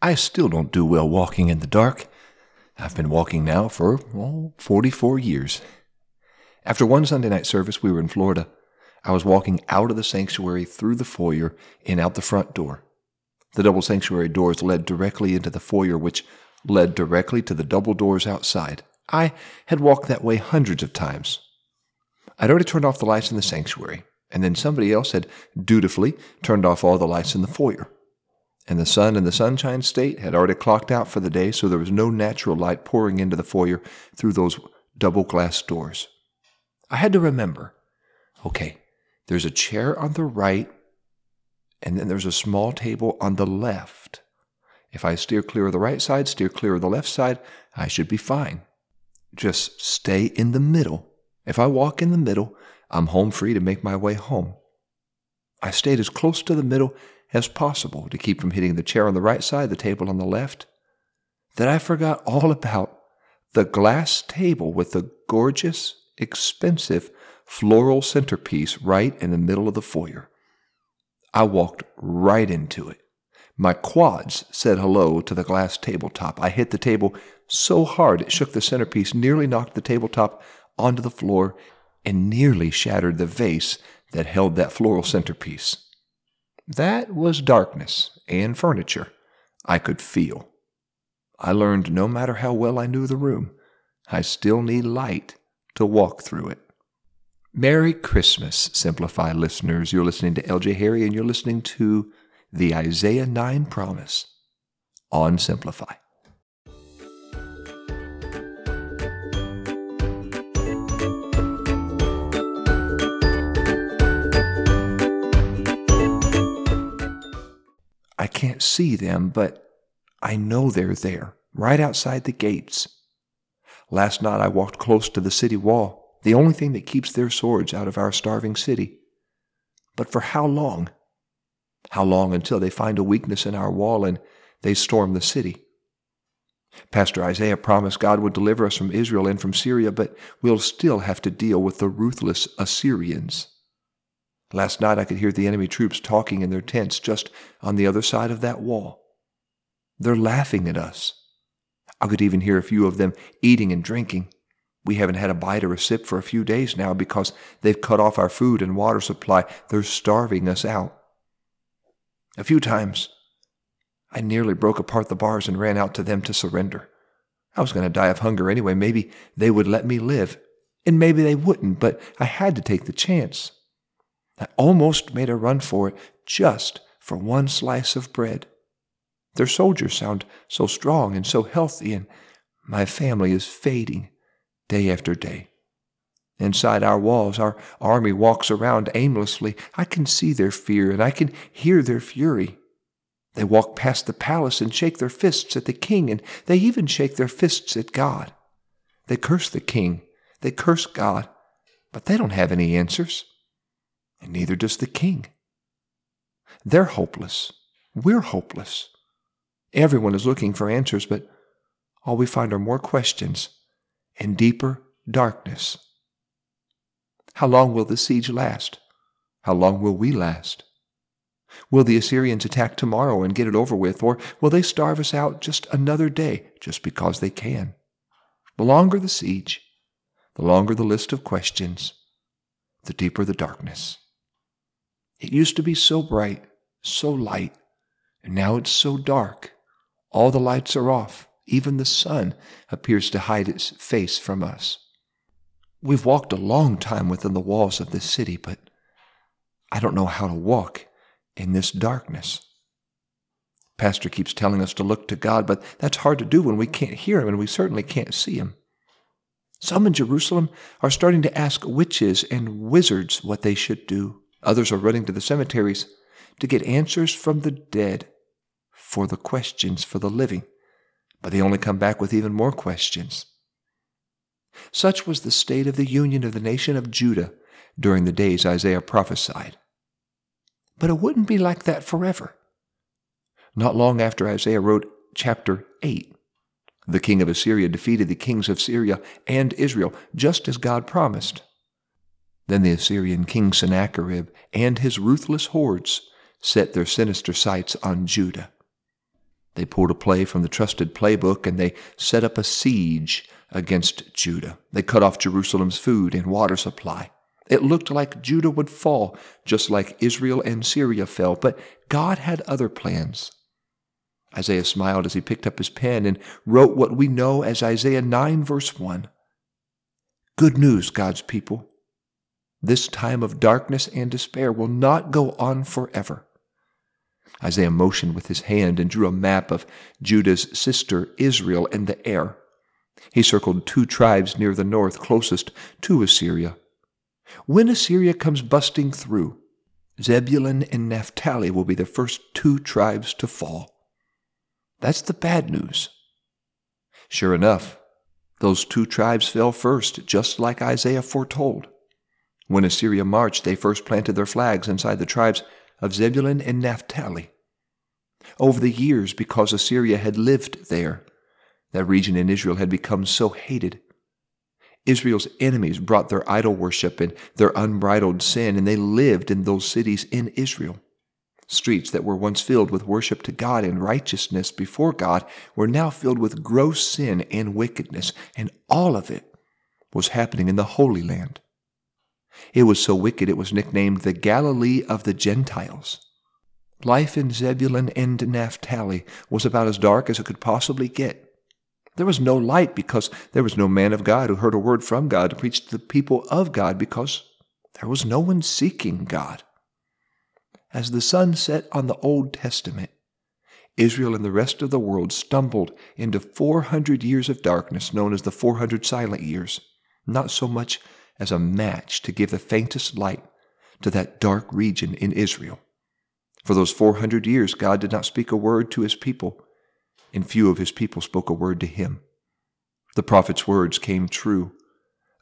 I still don't do well walking in the dark. I've been walking now for oh, 44 years. After one Sunday night service, we were in Florida. I was walking out of the sanctuary through the foyer and out the front door. The double sanctuary doors led directly into the foyer, which led directly to the double doors outside. I had walked that way hundreds of times. I'd already turned off the lights in the sanctuary, and then somebody else had dutifully turned off all the lights in the foyer and the sun in the Sunshine State had already clocked out for the day, so there was no natural light pouring into the foyer through those double glass doors. I had to remember okay, there's a chair on the right, and then there's a small table on the left. If I steer clear of the right side, steer clear of the left side, I should be fine. Just stay in the middle. If I walk in the middle, I'm home free to make my way home. I stayed as close to the middle as possible to keep from hitting the chair on the right side, the table on the left, that I forgot all about the glass table with the gorgeous, expensive floral centerpiece right in the middle of the foyer. I walked right into it. My quads said hello to the glass tabletop. I hit the table so hard it shook the centerpiece, nearly knocked the tabletop onto the floor, and nearly shattered the vase that held that floral centerpiece. That was darkness and furniture I could feel. I learned no matter how well I knew the room, I still need light to walk through it. Merry Christmas, Simplify listeners. You're listening to LJ Harry and you're listening to the Isaiah 9 promise on Simplify. I can't see them, but I know they're there, right outside the gates. Last night I walked close to the city wall, the only thing that keeps their swords out of our starving city. But for how long? How long until they find a weakness in our wall and they storm the city? Pastor Isaiah promised God would deliver us from Israel and from Syria, but we'll still have to deal with the ruthless Assyrians. Last night I could hear the enemy troops talking in their tents just on the other side of that wall. They're laughing at us. I could even hear a few of them eating and drinking. We haven't had a bite or a sip for a few days now because they've cut off our food and water supply. They're starving us out. A few times, I nearly broke apart the bars and ran out to them to surrender. I was going to die of hunger anyway. Maybe they would let me live, and maybe they wouldn't, but I had to take the chance. I almost made a run for it just for one slice of bread. Their soldiers sound so strong and so healthy, and my family is fading day after day. Inside our walls, our army walks around aimlessly. I can see their fear and I can hear their fury. They walk past the palace and shake their fists at the king, and they even shake their fists at God. They curse the king, they curse God, but they don't have any answers and neither does the king. They're hopeless. We're hopeless. Everyone is looking for answers, but all we find are more questions and deeper darkness. How long will the siege last? How long will we last? Will the Assyrians attack tomorrow and get it over with, or will they starve us out just another day just because they can? The longer the siege, the longer the list of questions, the deeper the darkness. It used to be so bright, so light, and now it's so dark. All the lights are off. Even the sun appears to hide its face from us. We've walked a long time within the walls of this city, but I don't know how to walk in this darkness. Pastor keeps telling us to look to God, but that's hard to do when we can't hear Him and we certainly can't see Him. Some in Jerusalem are starting to ask witches and wizards what they should do. Others are running to the cemeteries to get answers from the dead for the questions for the living, but they only come back with even more questions. Such was the state of the union of the nation of Judah during the days Isaiah prophesied. But it wouldn't be like that forever. Not long after Isaiah wrote chapter 8, the king of Assyria defeated the kings of Syria and Israel, just as God promised. Then the Assyrian king Sennacherib and his ruthless hordes set their sinister sights on Judah. They pulled a play from the trusted playbook and they set up a siege against Judah. They cut off Jerusalem's food and water supply. It looked like Judah would fall, just like Israel and Syria fell, but God had other plans. Isaiah smiled as he picked up his pen and wrote what we know as Isaiah 9, verse 1. Good news, God's people. This time of darkness and despair will not go on forever. Isaiah motioned with his hand and drew a map of Judah's sister Israel in the air. He circled two tribes near the north closest to Assyria. When Assyria comes busting through, Zebulun and Naphtali will be the first two tribes to fall. That's the bad news. Sure enough, those two tribes fell first, just like Isaiah foretold. When Assyria marched, they first planted their flags inside the tribes of Zebulun and Naphtali. Over the years, because Assyria had lived there, that region in Israel had become so hated. Israel's enemies brought their idol worship and their unbridled sin, and they lived in those cities in Israel. Streets that were once filled with worship to God and righteousness before God were now filled with gross sin and wickedness, and all of it was happening in the Holy Land. It was so wicked it was nicknamed the Galilee of the Gentiles. Life in Zebulun and Naphtali was about as dark as it could possibly get. There was no light because there was no man of God who heard a word from God to preach to the people of God because there was no one seeking God. As the sun set on the Old Testament, Israel and the rest of the world stumbled into 400 years of darkness known as the 400 silent years, not so much as a match to give the faintest light to that dark region in Israel. For those 400 years, God did not speak a word to his people and few of his people spoke a word to him. The prophet's words came true.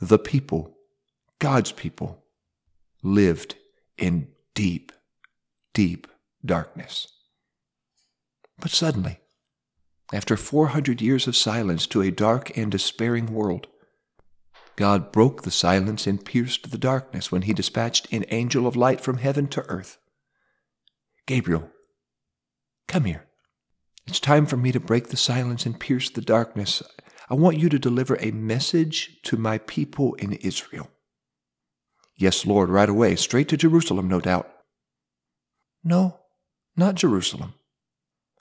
The people, God's people, lived in deep, deep darkness. But suddenly, after 400 years of silence to a dark and despairing world, God broke the silence and pierced the darkness when he dispatched an angel of light from heaven to earth. Gabriel, come here. It's time for me to break the silence and pierce the darkness. I want you to deliver a message to my people in Israel. Yes, Lord, right away, straight to Jerusalem, no doubt. No, not Jerusalem.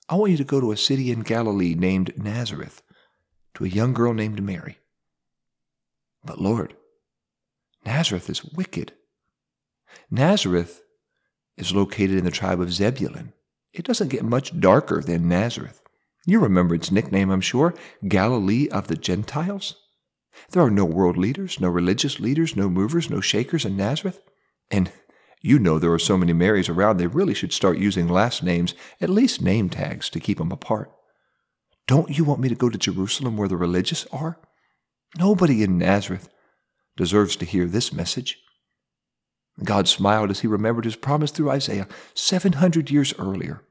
I want you to go to a city in Galilee named Nazareth, to a young girl named Mary. But Lord, Nazareth is wicked. Nazareth is located in the tribe of Zebulun. It doesn't get much darker than Nazareth. You remember its nickname, I'm sure Galilee of the Gentiles. There are no world leaders, no religious leaders, no movers, no shakers in Nazareth. And you know there are so many Marys around, they really should start using last names, at least name tags, to keep them apart. Don't you want me to go to Jerusalem where the religious are? Nobody in Nazareth deserves to hear this message. God smiled as he remembered his promise through Isaiah 700 years earlier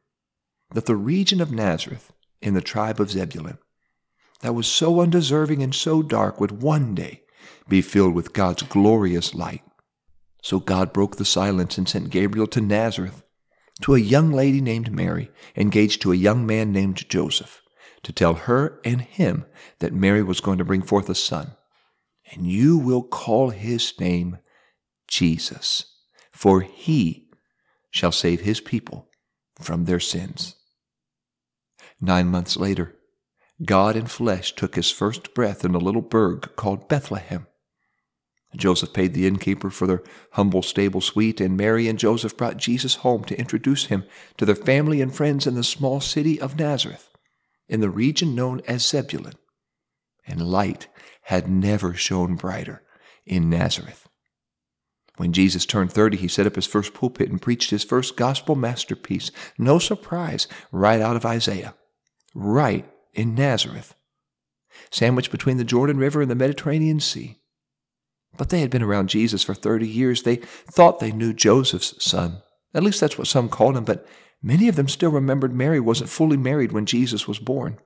that the region of Nazareth in the tribe of Zebulun, that was so undeserving and so dark, would one day be filled with God's glorious light. So God broke the silence and sent Gabriel to Nazareth, to a young lady named Mary, engaged to a young man named Joseph, to tell her and him that Mary was going to bring forth a son, and you will call his name Jesus, for he shall save his people from their sins. Nine months later, God in flesh took his first breath in a little burg called Bethlehem. Joseph paid the innkeeper for their humble stable suite, and Mary and Joseph brought Jesus home to introduce him to their family and friends in the small city of Nazareth, in the region known as Zebulun. And light had never shone brighter in Nazareth. When Jesus turned 30, he set up his first pulpit and preached his first gospel masterpiece. No surprise, right out of Isaiah, right in Nazareth, sandwiched between the Jordan River and the Mediterranean Sea. But they had been around Jesus for 30 years. They thought they knew Joseph's son. At least that's what some called him, but many of them still remembered Mary wasn't fully married when Jesus was born.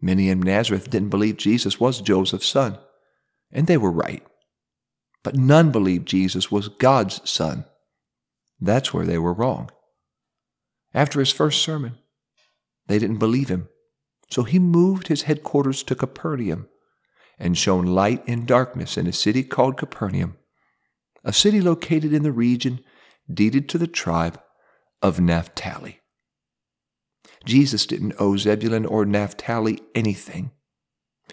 Many in Nazareth didn't believe Jesus was Joseph's son, and they were right but none believed Jesus was God's son. That's where they were wrong. After his first sermon, They didn't believe him. So he moved his headquarters to Capernaum and shone light in darkness in a city called Capernaum, a city located in the region deeded to the tribe of Naphtali. Jesus didn't owe Zebulun or Naphtali anything.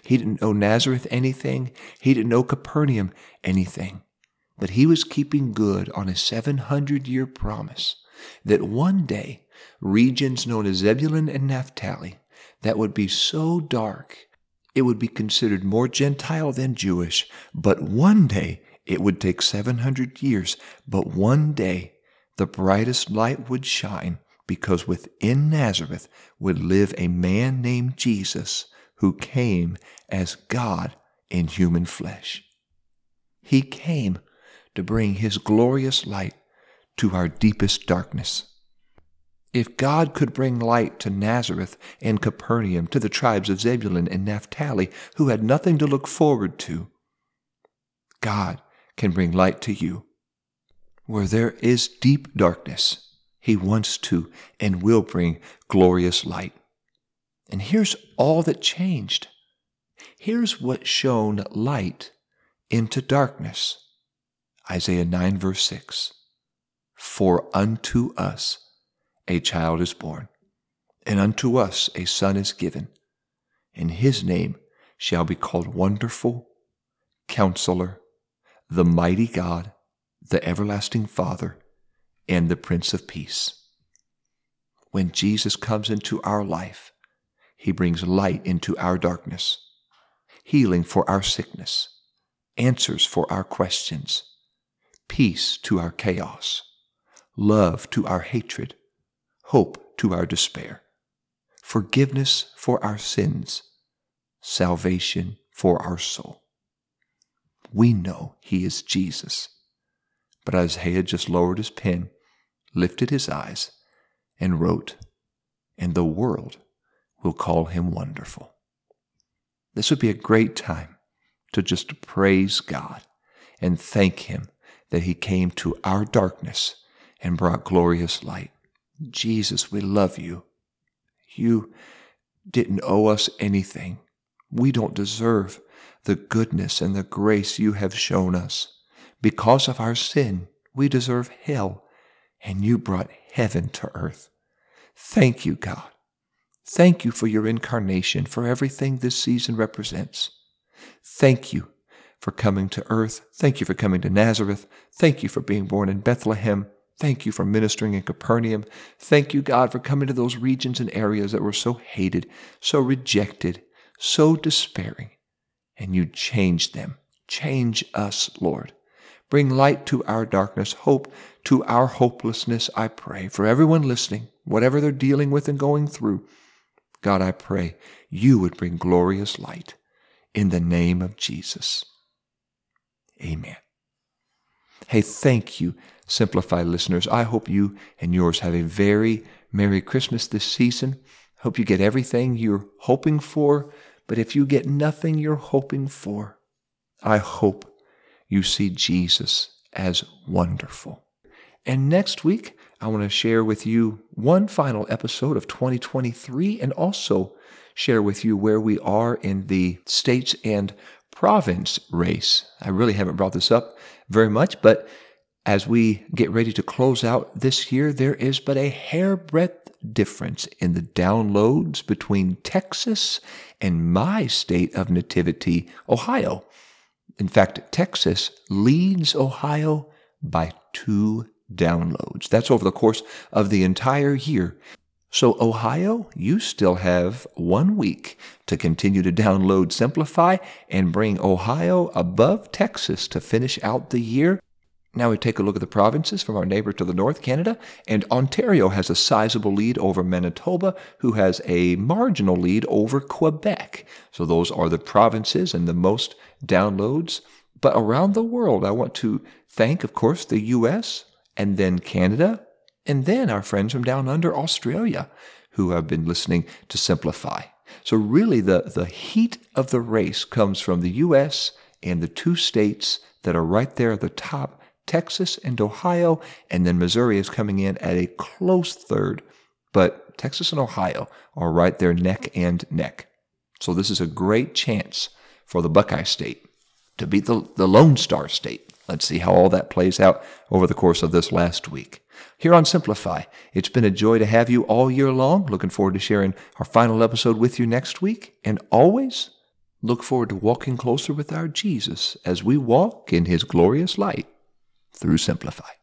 He didn't owe Nazareth anything. He didn't owe Capernaum anything. But he was keeping good on a 700 year promise that one day regions known as Zebulun and Naphtali that would be so dark it would be considered more Gentile than Jewish, but one day it would take 700 years, but one day the brightest light would shine because within Nazareth would live a man named Jesus who came as God in human flesh. He came to bring his glorious light to our deepest darkness. If God could bring light to Nazareth and Capernaum, to the tribes of Zebulun and Naphtali, who had nothing to look forward to, God can bring light to you. Where there is deep darkness, He wants to and will bring glorious light. And here's all that changed. Here's what shone light into darkness. Isaiah 9, verse 6. For unto us a child is born, and unto us a son is given, and his name shall be called Wonderful, Counselor, the Mighty God, the Everlasting Father, and the Prince of Peace. When Jesus comes into our life, he brings light into our darkness, healing for our sickness, answers for our questions, peace to our chaos, love to our hatred, hope to our despair, forgiveness for our sins, salvation for our soul. We know he is Jesus. But Isaiah just lowered his pen, lifted his eyes, and wrote, And the world will call him wonderful. This would be a great time to just praise God and thank him that he came to our darkness and brought glorious light. Jesus, we love you. You didn't owe us anything. We don't deserve the goodness and the grace you have shown us. Because of our sin, we deserve hell, and you brought heaven to earth. Thank you, God. Thank you for your incarnation, for everything this season represents. Thank you for coming to earth. Thank you for coming to Nazareth. Thank you for being born in Bethlehem. Thank you for ministering in Capernaum. Thank you, God, for coming to those regions and areas that were so hated, so rejected, so despairing. And you changed them. Change us, Lord. Bring light to our darkness, hope to our hopelessness, I pray. For everyone listening, whatever they're dealing with and going through, God, I pray you would bring glorious light in the name of Jesus. Amen. Hey, thank you, Simplify listeners. I hope you and yours have a very Merry Christmas this season. Hope you get everything you're hoping for. But if you get nothing you're hoping for, I hope you see Jesus as wonderful. And next week, I want to share with you one final episode of 2023 and also share with you where we are in the states and province race. I really haven't brought this up very much, but as we get ready to close out this year, there is but a hairbreadth difference in the downloads between Texas and my state of nativity, Ohio. In fact, Texas leads Ohio by two downloads. That's over the course of the entire year. So, Ohio, you still have one week to continue to download Simplify and bring Ohio above Texas to finish out the year. Now we take a look at the provinces from our neighbor to the north, Canada, and Ontario has a sizable lead over Manitoba, who has a marginal lead over Quebec. So those are the provinces and the most downloads. But around the world, I want to thank, of course, the US and then Canada, and then our friends from down under Australia who have been listening to Simplify. So really the, the heat of the race comes from the US and the two states that are right there at the top, Texas and Ohio, and then Missouri is coming in at a close third. But Texas and Ohio are right there neck and neck. So this is a great chance for the Buckeye State to beat the, the Lone Star State. Let's see how all that plays out over the course of this last week. Here on Simplify, it's been a joy to have you all year long. Looking forward to sharing our final episode with you next week. And always look forward to walking closer with our Jesus as we walk in his glorious light through Simplify.